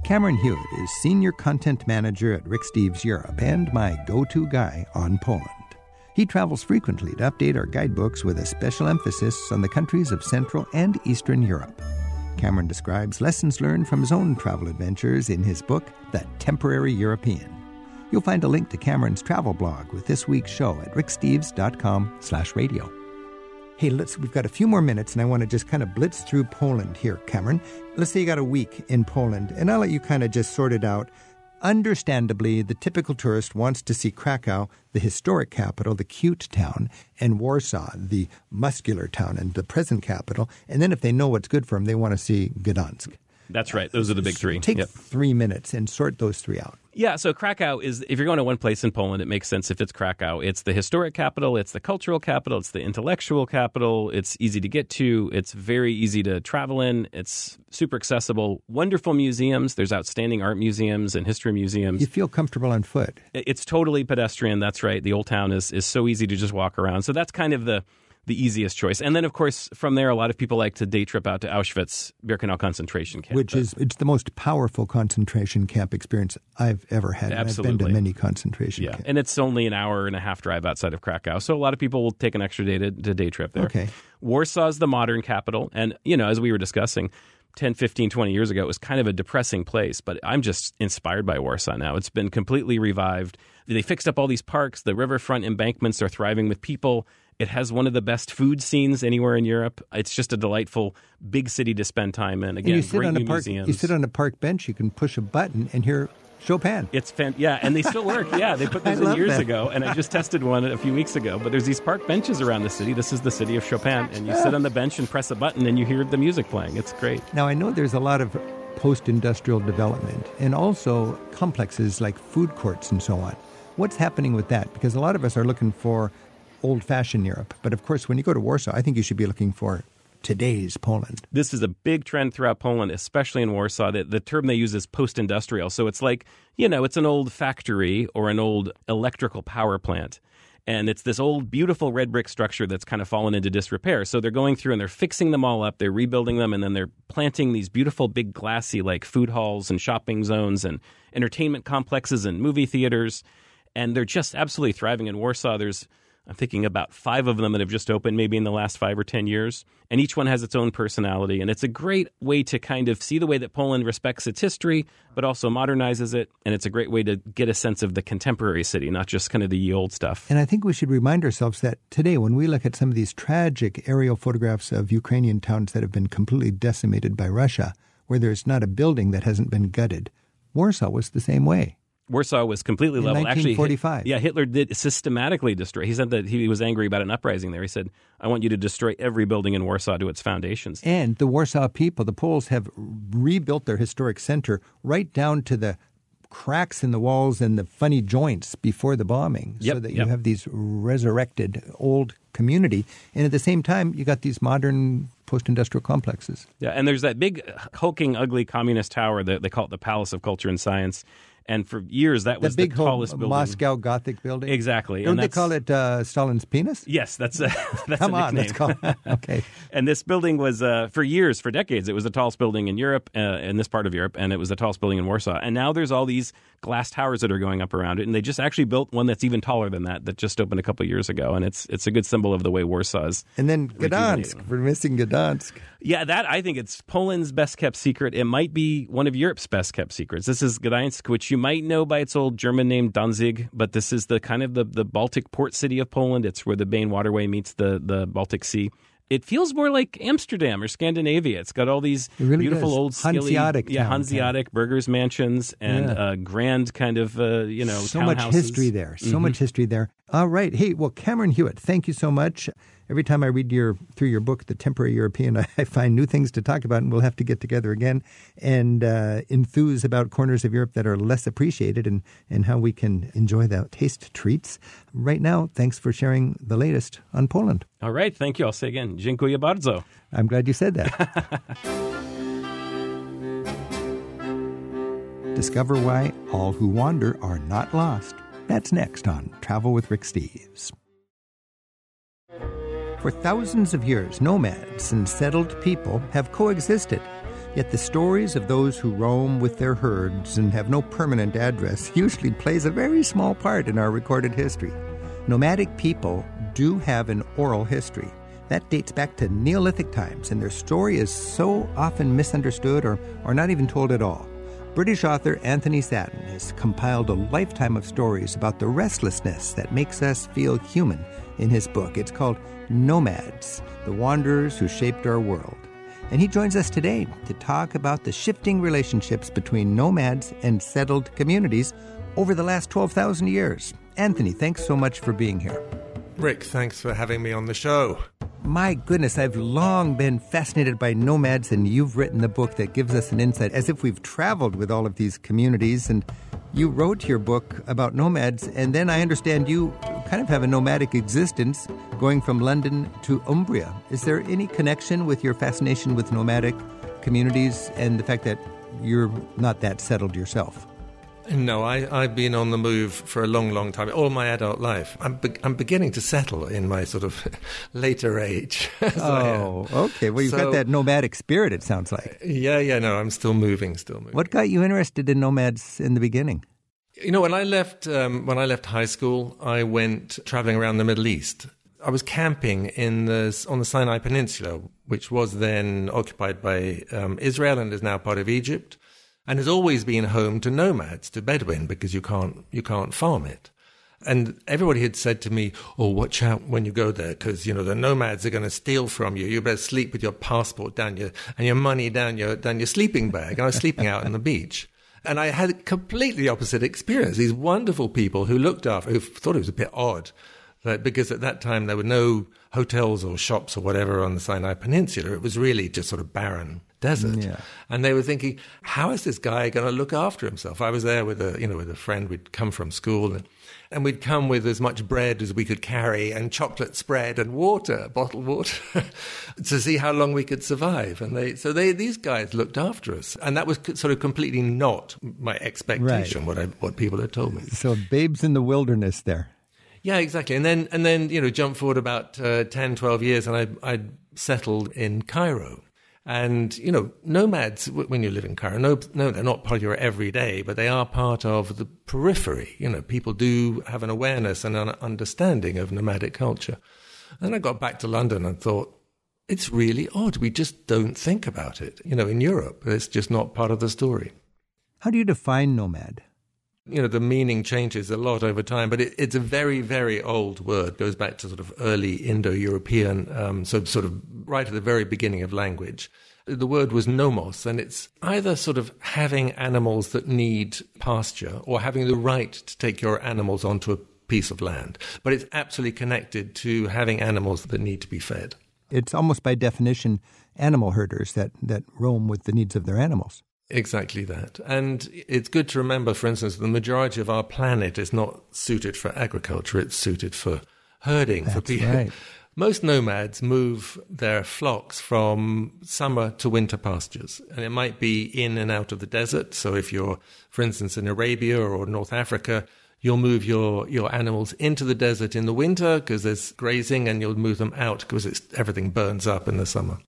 Cameron Hewitt is Senior Content Manager at Rick Steves Europe and my go to guy on Poland. He travels frequently to update our guidebooks with a special emphasis on the countries of Central and Eastern Europe. Cameron describes lessons learned from his own travel adventures in his book, The Temporary European. You'll find a link to Cameron's travel blog with this week's show at ricksteves.com slash radio. Hey, let's we've got a few more minutes and I want to just kind of blitz through Poland here, Cameron. Let's say you got a week in Poland, and I'll let you kind of just sort it out. Understandably, the typical tourist wants to see Krakow, the historic capital, the cute town, and Warsaw, the muscular town and the present capital. And then if they know what's good for them, they want to see Gdansk. that's right. Those are the big three. Take Yep. three minutes and sort those three out. Yeah, so Krakow is, if you're going to one place in Poland, it makes sense if it's Krakow. It's the historic capital, it's the cultural capital, it's the intellectual capital, it's easy to get to, it's very easy to travel in, it's super accessible, wonderful museums. There's outstanding art museums and history museums. You feel comfortable on foot. It's totally pedestrian. That's right. The old town is, is so easy to just walk around. So that's kind of the the easiest choice. And then, of course, from there, a lot of people like to day trip out to Auschwitz Birkenau concentration camp. which is it's the most powerful concentration camp experience I've ever had. And I've been Absolutely. to many concentration yeah, camps. and it's only an hour and a half drive outside of Krakow. So a lot of people will take an extra day to, to day trip there. Okay. Warsaw is the modern capital. And, you know, as we were discussing, 10, 15, 20 years ago, it was kind of a depressing place. But I'm just inspired by Warsaw now. It's been completely revived. They fixed up all these parks. The riverfront embankments are thriving with people. It has one of the best food scenes anywhere in Europe. It's just a delightful big city to spend time in. And Again, you sit great on a park. museums. You sit on a park bench. You can push a button and hear Chopin. It's fan- yeah, and they still work. Yeah, they put those in years that. ago, and I just tested one a few weeks ago. But there's these park benches around the city. This is the city of Chopin, and you sit on the bench and press a button, and you hear the music playing. It's great. Now I know there's a lot of post-industrial development and also complexes like food courts and so on. What's happening with that? Because a lot of us are looking for old-fashioned Europe, but of course, when you go to Warsaw, I think you should be looking for today's Poland. This is a big trend throughout Poland, especially in Warsaw. The, the term they use is post-industrial, so it's like you know, it's an old factory or an old electrical power plant. and it's this old beautiful red brick structure that's kind of fallen into disrepair. So they're going through and they're fixing them all up. They're rebuilding them. And then they're planting these beautiful big glassy like food halls and shopping zones and entertainment complexes and movie theaters. And they're just absolutely thriving in warsaw. There's I'm thinking about five of them that have just opened maybe in the last five or 10 years. And each one has its own personality. And it's a great way to kind of see the way that Poland respects its history, but also modernizes it. And it's a great way to get a sense of the contemporary city, not just kind of the old stuff. And I think we should remind ourselves that today, when we look at some of these tragic aerial photographs of Ukrainian towns that have been completely decimated by Russia, where there's not a building that hasn't been gutted, Warsaw was the same way. Warsaw was completely In leveled. Actually, 1945. yeah, Hitler did systematically destroy. He said that he was angry about an uprising there. He said, "I want you to destroy every building in Warsaw to its foundations." And the Warsaw people, the Poles, have rebuilt their historic center right down to the cracks in the walls and the funny joints before the bombing, so Yep, that yep. you have these resurrected old community. And at the same time, you got these modern post-industrial complexes. Yeah, and there's that big, hulking, ugly communist tower that they call it the Palace of Culture and Science. And for years, that The was big the tallest building. Moscow Gothic building. Exactly. Don't and they call it uh, Stalin's penis? Yes, that's a, that's Come a on, let's call okay. And this building was, uh, for years, for decades, it was the tallest building in Europe, uh, in this part of Europe, and it was the tallest building in Warsaw. And now there's all these glass towers that are going up around it, and they just actually built one that's even taller than that, that just opened a couple years ago. And it's it's a good symbol of the way Warsaw is. And then. Gdansk. We're missing Gdansk. Yeah, that I think it's Poland's best kept secret. It might be one of Europe's best kept secrets. This is Gdańsk, which you might know by its old German name Danzig, but this is the kind of the, the Baltic port city of Poland. It's where the Bain waterway meets the, the Baltic Sea. It feels more like Amsterdam or Scandinavia. It's got all these really beautiful does. old skilly, Hanseatic yeah, town, burghers mansions and Yeah. grand kind of uh, you know so much. Mm-hmm. history there. So much history there. All right. Hey, well, Cameron Hewitt, thank you so much. Every time I read your through your book, The Temporary European, I find new things to talk about, and we'll have to get together again and uh, enthuse about corners of Europe that are less appreciated and, and how we can enjoy the taste treats. Right now, thanks for sharing the latest on Poland. All right, thank you. I'll say again, dziękuję bardzo. I'm glad you said that. Discover why all who wander are not lost. That's next on Travel with Rick Steves. For thousands of years, nomads and settled people have coexisted. Yet the stories of those who roam with their herds and have no permanent address usually plays a very small part in our recorded history. Nomadic people do have an oral history. That dates back to Neolithic times, and their story is so often misunderstood or, or not even told at all. British author Anthony Sattin has compiled a lifetime of stories about the restlessness that makes us feel human in his book. It's called Nomads The Wanderers Who Shaped Our World. And he joins us today to talk about the shifting relationships between nomads and settled communities over the last 12,000 years. Anthony, thanks so much for being here. Rick, thanks for having me on the show. My goodness, I've long been fascinated by nomads, and you've written the book that gives us an insight as if we've traveled with all of these communities. And you wrote your book about nomads, and then I understand you kind of have a nomadic existence going from London to Umbria. Is there any connection with your fascination with nomadic communities and the fact that you're not that settled yourself? No, I, I've been on the move for a long, long time, all my adult life. I'm, be- I'm beginning to settle in my sort of later age. as I am. Oh, okay. Well, you've got that nomadic spirit, it sounds like. Yeah, yeah, no, I'm still moving, still moving. What got you interested in nomads in the beginning? You know, when I left, um, when I left high school, I went traveling around the Middle East. I was camping in the on the Sinai Peninsula, which was then occupied by um, Israel and is now part of Egypt, and has always been home to nomads, to Bedouin, because you can't you can't farm it. And everybody had said to me, "Oh, watch out when you go there, because you know the nomads are going to steal from you. You better sleep with your passport down your and your money down your down your sleeping bag." And I was sleeping out on the beach, and I had a completely opposite experience. These wonderful people who looked after, who thought it was a bit odd, that because at that time there were no hotels or shops or whatever on the Sinai Peninsula. It was really just sort of barren desert. Yeah. And they were thinking, how is this guy going to look after himself? I was there with a, you know, with a friend. We'd come from school and, and we'd come with as much bread as we could carry and chocolate spread and water, bottled water, to see how long we could survive. And they, so they, these guys looked after us. And that was sort of completely not my expectation, what I, what people had told me. So, babes in the wilderness there. Yeah, exactly. And then, and then, you know, jump forward about uh, 10, 12 years, and I, I settled in Cairo. And, you know, nomads, when you live in Cairo, no, no, they're not part of your everyday, but they are part of the periphery. You know, people do have an awareness and an understanding of nomadic culture. And I got back to London and thought, it's really odd. We just don't think about it. You know, in Europe, it's just not part of the story. How do you define nomad? You know, the meaning changes a lot over time, but it, it's a very, very old word. Goes back to sort of early Indo-European, um, so sort of right at the very beginning of language. The word was nomos, and it's either sort of having animals that need pasture or having the right to take your animals onto a piece of land. But it's absolutely connected to having animals that need to be fed. It's almost by definition animal herders that, that roam with the needs of their animals. Exactly that. And it's good to remember, for instance, the majority of our planet is not suited for agriculture, it's suited for herding, That's for people. Right. Most nomads move their flocks from summer to winter pastures, and it might be in and out of the desert. So, if you're, for instance, in Arabia or North Africa, you'll move your, your animals into the desert in the winter because there's grazing, and you'll move them out because everything burns up in the summer.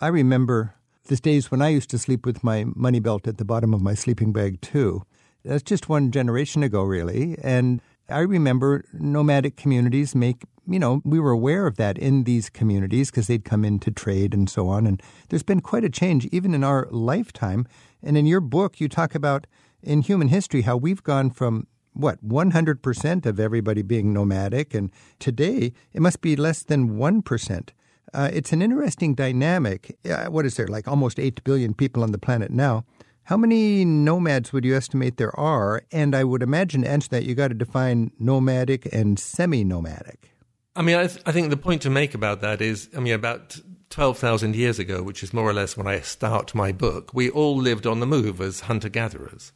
I remember the days when I used to sleep with my money belt at the bottom of my sleeping bag, too. That's just one generation ago, really. And I remember nomadic communities make, you know, we were aware of that in these communities because they'd come in to trade and so on. And there's been quite a change even in our lifetime. And in your book, you talk about in human history how we've gone from what 100% of everybody being nomadic and today it must be less than 1% uh, it's an interesting dynamic. Uh, what is there, like almost 8 billion people on the planet now? How many nomads would you estimate there are? And I would imagine to answer that, you got to define nomadic and semi nomadic. I mean, I, th- I, think the point to make about that is I mean, about 12,000 years ago, which is more or less when I start my book, we all lived on the move as hunter gatherers.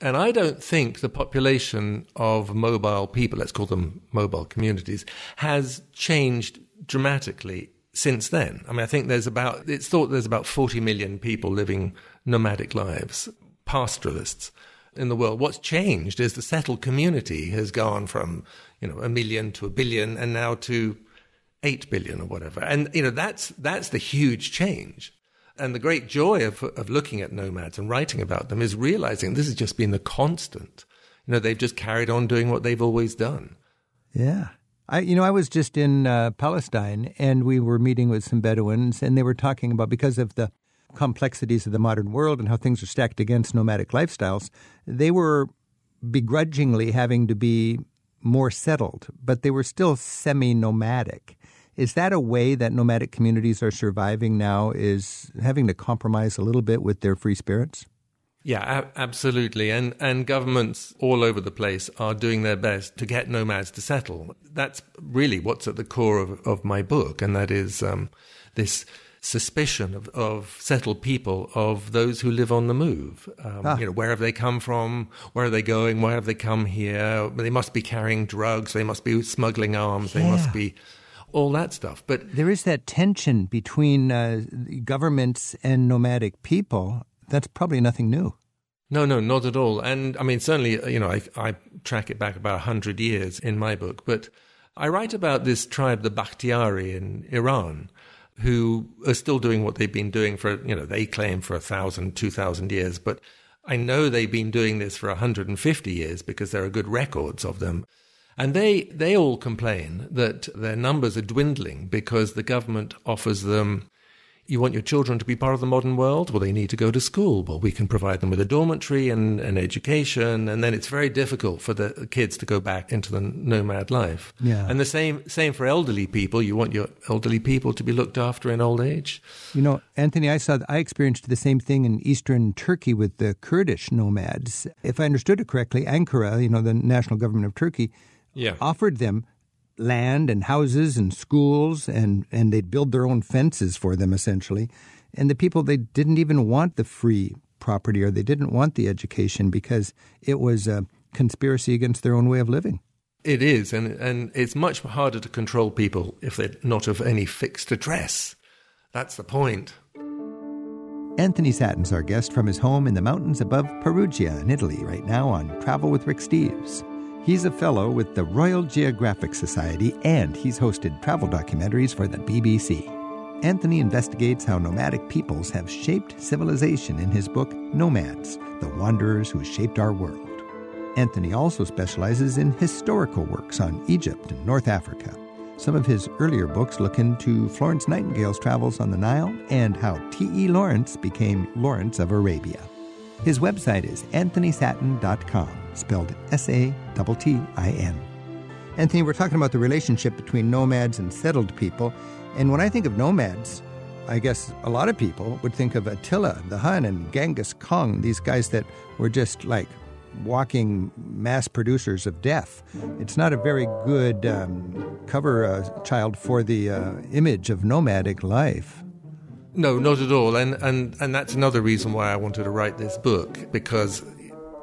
And I don't think the population of mobile people, let's call them mobile communities, has changed dramatically since then. I mean, I think there's about, it's thought there's about 40 million people living nomadic lives, pastoralists in the world. What's changed is the settled community has gone from, you know, a million to a billion and now to 8 billion or whatever. And, you know, that's, that's the huge change. And the great joy of, of looking at nomads and writing about them is realizing this has just been the constant. You know, they've just carried on doing what they've always done. Yeah. I, you know, I was just in uh, Palestine and we were meeting with some Bedouins, and they were talking about because of the complexities of the modern world and how things are stacked against nomadic lifestyles, they were begrudgingly having to be more settled, but they were still semi nomadic. Is that a way that nomadic communities are surviving now? Is having to compromise a little bit with their free spirits? Yeah, absolutely. And and governments all over the place are doing their best to get nomads to settle. That's really what's at the core of, of my book, and that is um, this suspicion of, of settled people of those who live on the move. Um, ah. You know, where have they come from? Where are they going? Why have they come here? They must be carrying drugs. They must be smuggling arms. Yeah. They must be all that stuff. But there is that tension between uh, governments and nomadic people that's probably nothing new. No, no, not at all. And I mean, certainly, uh, you know, I, I track it back about 100 years in my book, but I write about this tribe, the Bakhtiari in Iran, who are still doing what they've been doing for, you know, they claim for a thousand, two thousand years, but I know they've been doing this for 150 years because there are good records of them. And they, they all complain that their numbers are dwindling because the government offers them you want your children to be part of the modern world? Well, they need to go to school. Well, we can provide them with a dormitory and an education, and then it's very difficult for the kids to go back into the nomad life. Yeah. And the same same for elderly people. You want your elderly people to be looked after in old age. You know, Anthony, I saw I experienced the same thing in eastern Turkey with the Kurdish nomads. If I understood it correctly, Ankara, you know, the national government of Turkey, yeah. offered them land and houses and schools, and, and they'd build their own fences for them, essentially. And the people, they didn't even want the free property or they didn't want the education because it was a conspiracy against their own way of living. It is, and, and it's much harder to control people if they're not of any fixed address. That's the point. Anthony Sattin's our guest from his home in the mountains above Perugia in Italy right now on Travel with Rick Steves. He's a fellow with the Royal Geographic Society and he's hosted travel documentaries for the BBC. Anthony investigates how nomadic peoples have shaped civilization in his book Nomads The Wanderers Who Shaped Our World. Anthony also specializes in historical works on Egypt and North Africa. Some of his earlier books look into Florence Nightingale's travels on the Nile and how T.E. Lawrence became Lawrence of Arabia. His website is anthonysattin.com, spelled S A T T I N. Anthony, we're talking about the relationship between nomads and settled people. And when I think of nomads, I guess a lot of people would think of Attila the Hun and Genghis Khan, these guys that were just like walking mass producers of death. It's not a very good um, cover uh, child for the uh, image of nomadic life. No, not at all. And, and, and that's another reason why I wanted to write this book, because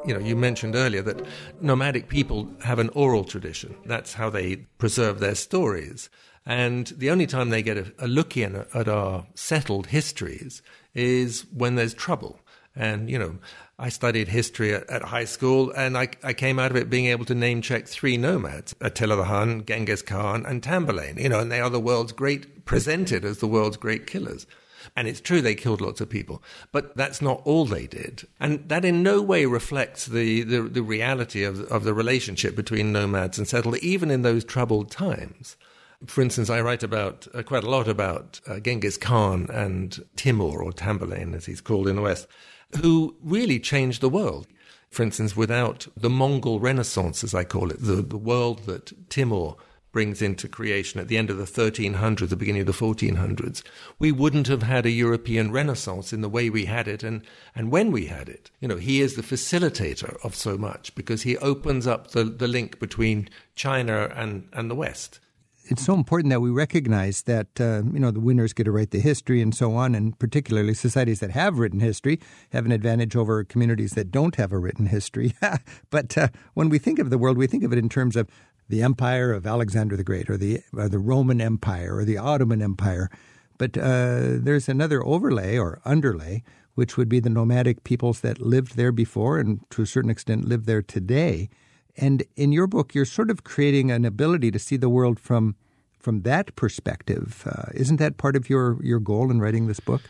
you know, you mentioned earlier that nomadic people have an oral tradition. That's how they preserve their stories. And the only time they get a, a look in at our settled histories is when there's trouble. And, you know, I studied history at, at high school and I, I, came out of it being able to name check three nomads Attila the Hun, Genghis Khan, and Tamburlaine, you know, and they are the world's great, presented as the world's great killers. And it's true they killed lots of people, but that's not all they did. And that in no way reflects the, the, the reality of, of the relationship between nomads and settled, even in those troubled times. For instance, I write about uh, quite a lot about uh, Genghis Khan and Timur, or Tamburlaine as he's called in the West who really changed the world. For instance, without the Mongol Renaissance, as I call it, the, the world that Timur brings into creation at the end of the 1300s, the beginning of the 1400s, we wouldn't have had a European Renaissance in the way we had it and, and when we had it. You know, he is the facilitator of so much because he opens up the, the link between China and, and the West it's so important that we recognize that uh, you know the winners get to write the history and so on, and particularly societies that have written history have an advantage over communities that don't have a written history. but uh, when we think of the world, we think of it in terms of the empire of Alexander the Great, or the or the Roman Empire, or the Ottoman Empire. But uh, there's another overlay or underlay, which would be the nomadic peoples that lived there before, and to a certain extent live there today and in your book, you're sort of creating an ability to see the world from from that perspective. Uh, isn't that part of your, your goal in writing this book?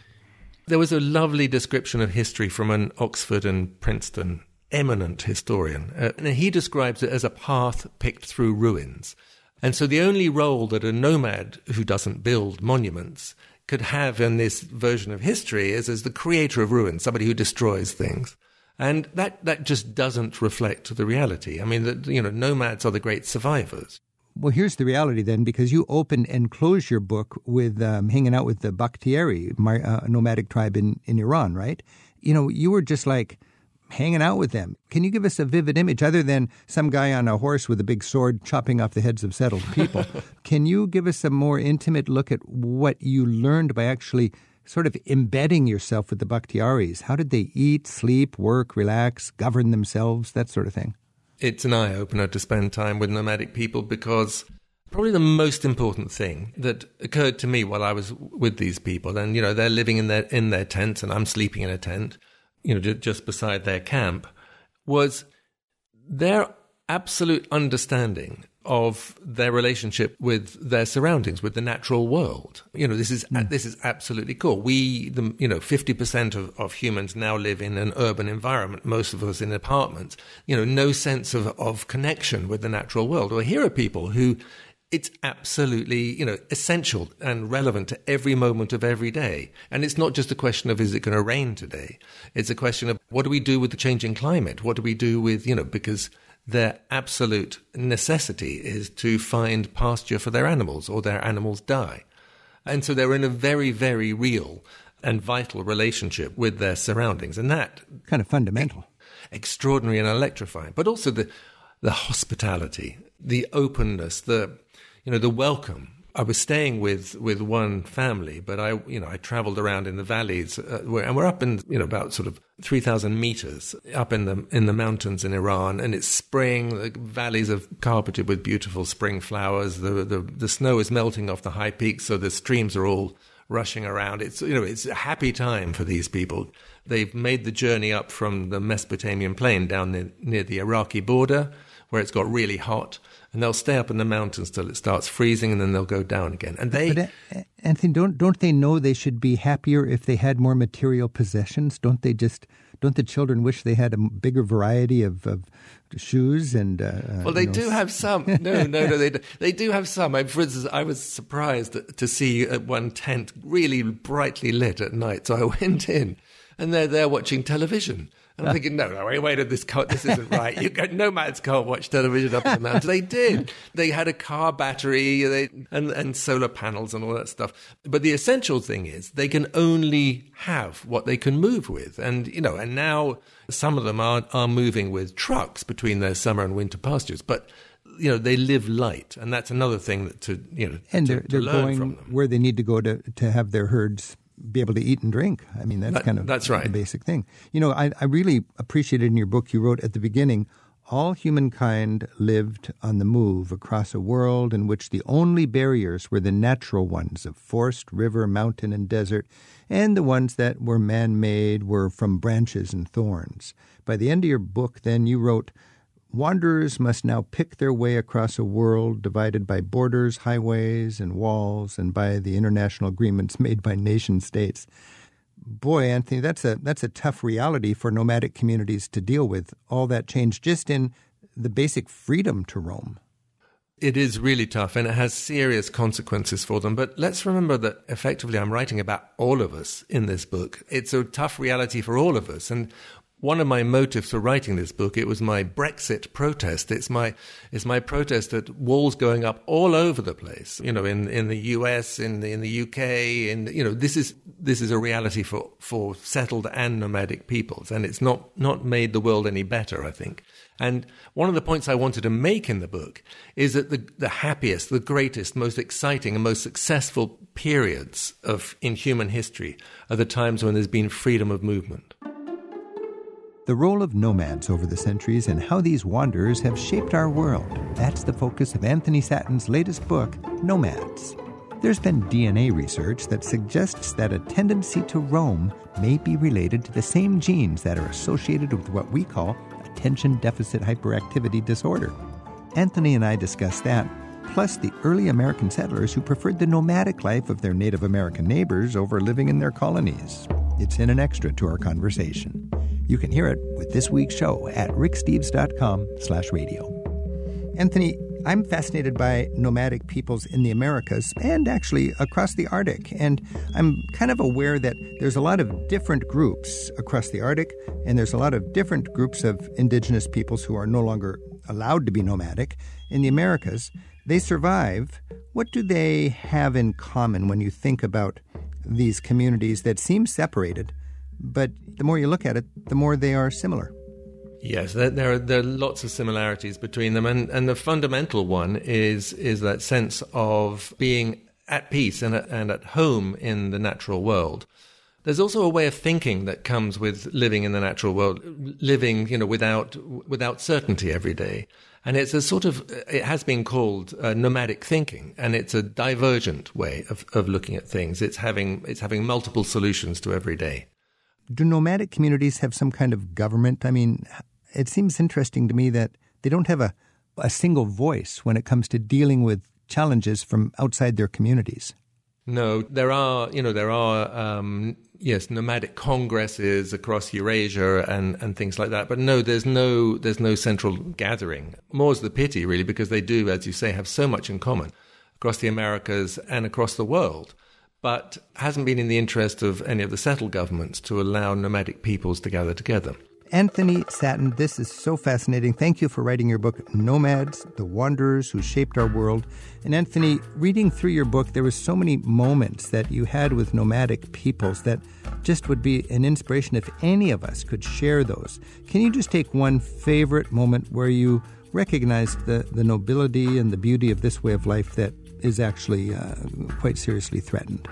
There was a lovely description of history from an Oxford and Princeton eminent historian. Uh, and he describes it as a path picked through ruins. And so the only role that a nomad who doesn't build monuments could have in this version of history is as the creator of ruins, somebody who destroys things. And that, that just doesn't reflect the reality. I mean, the, you know, nomads are the great survivors. Well, here's the reality then, because you open and close your book with um, hanging out with the Bakhtiari uh, nomadic tribe in, in Iran, right? You know, you were just like hanging out with them. Can you give us a vivid image other than some guy on a horse with a big sword chopping off the heads of settled people? Can you give us a more intimate look at what you learned by actually sort of embedding yourself with the Bakhtiaris. How did they eat, sleep, work, relax, govern themselves, that sort of thing? It's an eye opener to spend time with nomadic people because probably the most important thing that occurred to me while I was with these people, and you know they're living in their in their tents, and I'm sleeping in a tent, you know, just beside their camp, was their absolute understanding of their relationship with their surroundings, with the natural world. You know, this is mm. this is absolutely cool. We, the, you know, fifty percent of, of humans now live in an urban environment. Most of us in apartments. You know, no sense of of connection with the natural world. Well, here are people who. It's absolutely, you know, essential and relevant to every moment of every day. And it's not just a question of is it going to rain today? It's a question of what do we do with the changing climate? What do we do with, you know, because their absolute necessity is to find pasture for their animals or their animals die. And so they're in a very, very real and vital relationship with their surroundings. And that kind of fundamental. Extraordinary and electrifying. But also the the hospitality, the openness, the you know, the welcome I was staying with, with one family, but I, you know, I traveled around in the valleys, uh, where, and we're up in, you know, about sort of 3,000 meters up in the, in the mountains in Iran. And it's spring, the valleys are carpeted with beautiful spring flowers. The, the, the snow is melting off the high peaks, so the streams are all rushing around. It's, you know, it's a happy time for these people. They've made the journey up from the Mesopotamian plain down near, near the Iraqi border where it's got really hot, and they'll stay up in the mountains till it starts freezing, and then they'll go down again. And they, But uh, Anthony, don't don't they know they should be happier if they had more material possessions? Don't they just don't the children wish they had a bigger variety of, of shoes and? Uh, well, they you know, do have some. No, no, no. They do, they do have some. I, for instance, I was surprised to see uh, one tent really brightly lit at night. So I went in, and they're there watching television. And I'm thinking, no, no, wait, wait, this this isn't right. You got, nomads can't watch television up in the mountains. They did. They had a car battery they, and, and solar panels and all that stuff. But the essential thing is they can only have what they can move with. And, you know, and now some of them are, are moving with trucks between their summer and winter pastures. But, you know, they live light. And that's another thing that to, you know, and to, they're, they're learn going from them. where they need to go to to have their herds be able to eat and drink. I mean, that's That- kind of that's right. the basic thing. You know, I, I really appreciated in your book you wrote at the beginning. All humankind lived on the move across a world in which the only barriers were the natural ones of forest, river, mountain, and desert, and the ones that were man made were from branches and thorns. By the end of your book, then, you wrote, Wanderers must now pick their way across a world divided by borders, highways, and walls, and by the international agreements made by nation states. Boy, Anthony, that's a that's a tough reality for nomadic communities to deal with. All that change just in the basic freedom to roam. It is really tough and it has serious consequences for them. But let's remember that effectively I'm writing about all of us in this book. It's a tough reality for all of us. And one of my motives for writing this book, it was my Brexit protest. It's my, it's my protest at walls going up all over the place. You know, in, in the US, in the, in the UK, in, you know, this is, this is a reality for, for settled and nomadic peoples. And it's not, not made the world any better, I think. And one of the points I wanted to make in the book is that the, the happiest, the greatest, most exciting, and most successful periods of in human history are the times when there's been freedom of movement. The role of nomads over the centuries and how these wanderers have shaped our world. That's the focus of Anthony Sattin's latest book, Nomads. There's been DNA research that suggests that a tendency to roam may be related to the same genes that are associated with what we call attention deficit hyperactivity disorder. Anthony and I discussed that, plus the early American settlers who preferred the nomadic life of their Native American neighbors over living in their colonies. It's in an extra to our conversation. You can hear it with this week's show at ricksteves.com slash radio. Anthony, I'm fascinated by nomadic peoples in the Americas and actually across the Arctic. And I'm kind of aware that there's a lot of different groups across the Arctic, and there's a lot of different groups of indigenous peoples who are no longer allowed to be nomadic. In the Americas, they survive. What do they have in common when you think about these communities that seem separated, but the more you look at it, the more they are similar? Yes, there, are, there are lots of similarities between them, and, and the fundamental one is is that sense of being at peace and at, and at home in the natural world. There's also a way of thinking that comes with living in the natural world, living you know without without certainty every day, and it's a sort of it has been called uh, nomadic thinking, and it's a divergent way of, of looking at things. It's having it's having multiple solutions to every day. Do nomadic communities have some kind of government? I mean, it seems interesting to me that they don't have a, a single voice when it comes to dealing with challenges from outside their communities. No, there are, you know, there are, um, yes, nomadic congresses across Eurasia and, and things like that. But no, there's no, there's no central gathering. More's the pity, really, because they do, as you say, have so much in common across the Americas and across the world. But hasn't been in the interest of any of the settled governments to allow nomadic peoples to gather together. Anthony Sattin, this is so fascinating. Thank you for writing your book, Nomads, The Wanderers Who Shaped Our World. And Anthony, reading through your book, there were so many moments that you had with nomadic peoples that just would be an inspiration if any of us could share those. Can you just take one favorite moment where you recognized the, the nobility and the beauty of this way of life that is actually uh, quite seriously threatened?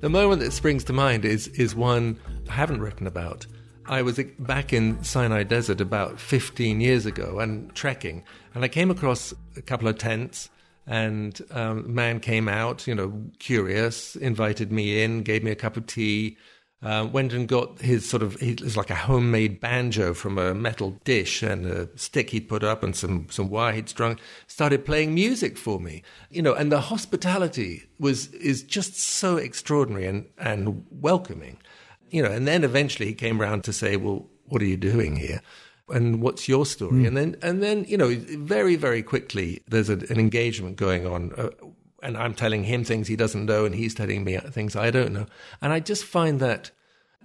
The moment that springs to mind is, is one I haven't written about. I was back in Sinai Desert about 15 years ago and trekking, and I came across a couple of tents. And um, a man came out, you know, curious, invited me in, gave me a cup of tea, Uh, went and got his sort of, it was like a homemade banjo from a metal dish and a stick he'd put up and some, some wire he'd strung, started playing music for me. You know, and the hospitality was, is just so extraordinary and, and welcoming. You know, and then eventually he came around to say, well, what are you doing here? and what's your story? Mm. And then, and then, you know, very, very quickly, there's a, an engagement going on. Uh, and I'm telling him things he doesn't know, and he's telling me things I don't know. And I just find that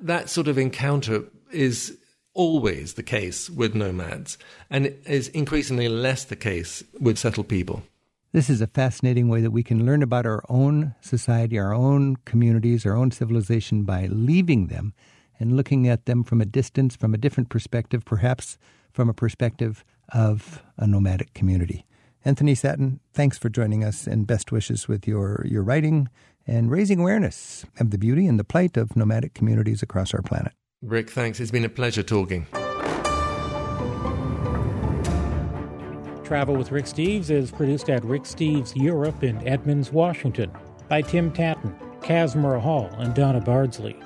that sort of encounter is always the case with nomads, and is increasingly less the case with settled people. This is a fascinating way that we can learn about our own society, our own communities, our own civilization by leaving them and looking at them from a distance, from a different perspective, perhaps from a perspective of a nomadic community. Anthony Sattin, thanks for joining us and best wishes with your, your writing and raising awareness of the beauty and the plight of nomadic communities across our planet. Rick, thanks. It's been a pleasure talking. Travel with Rick Steves is produced at Rick Steves Europe in Edmonds, Washington by Tim Tattan, Casmara Hall, and Donna Bardsley.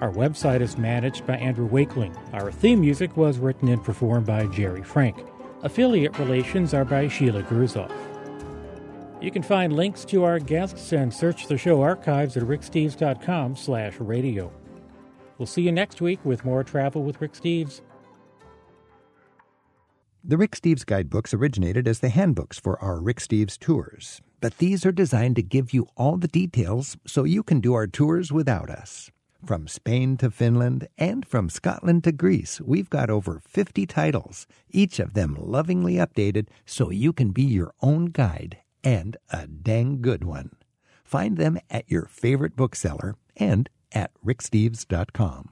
Our website is managed by Andrew Wakeling. Our theme music was written and performed by Jerry Frank. Affiliate relations are by Sheila Gerzoff. You can find links to our guests and search the show archives at ricksteves.com slash radio. We'll see you next week with more Travel with Rick Steves. The Rick Steves guidebooks originated as the handbooks for our Rick Steves tours, but these are designed to give you all the details so you can do our tours without us. From Spain to Finland and from Scotland to Greece, we've got over 50 titles, each of them lovingly updated so you can be your own guide and a dang good one. Find them at your favorite bookseller and at ricksteves.com.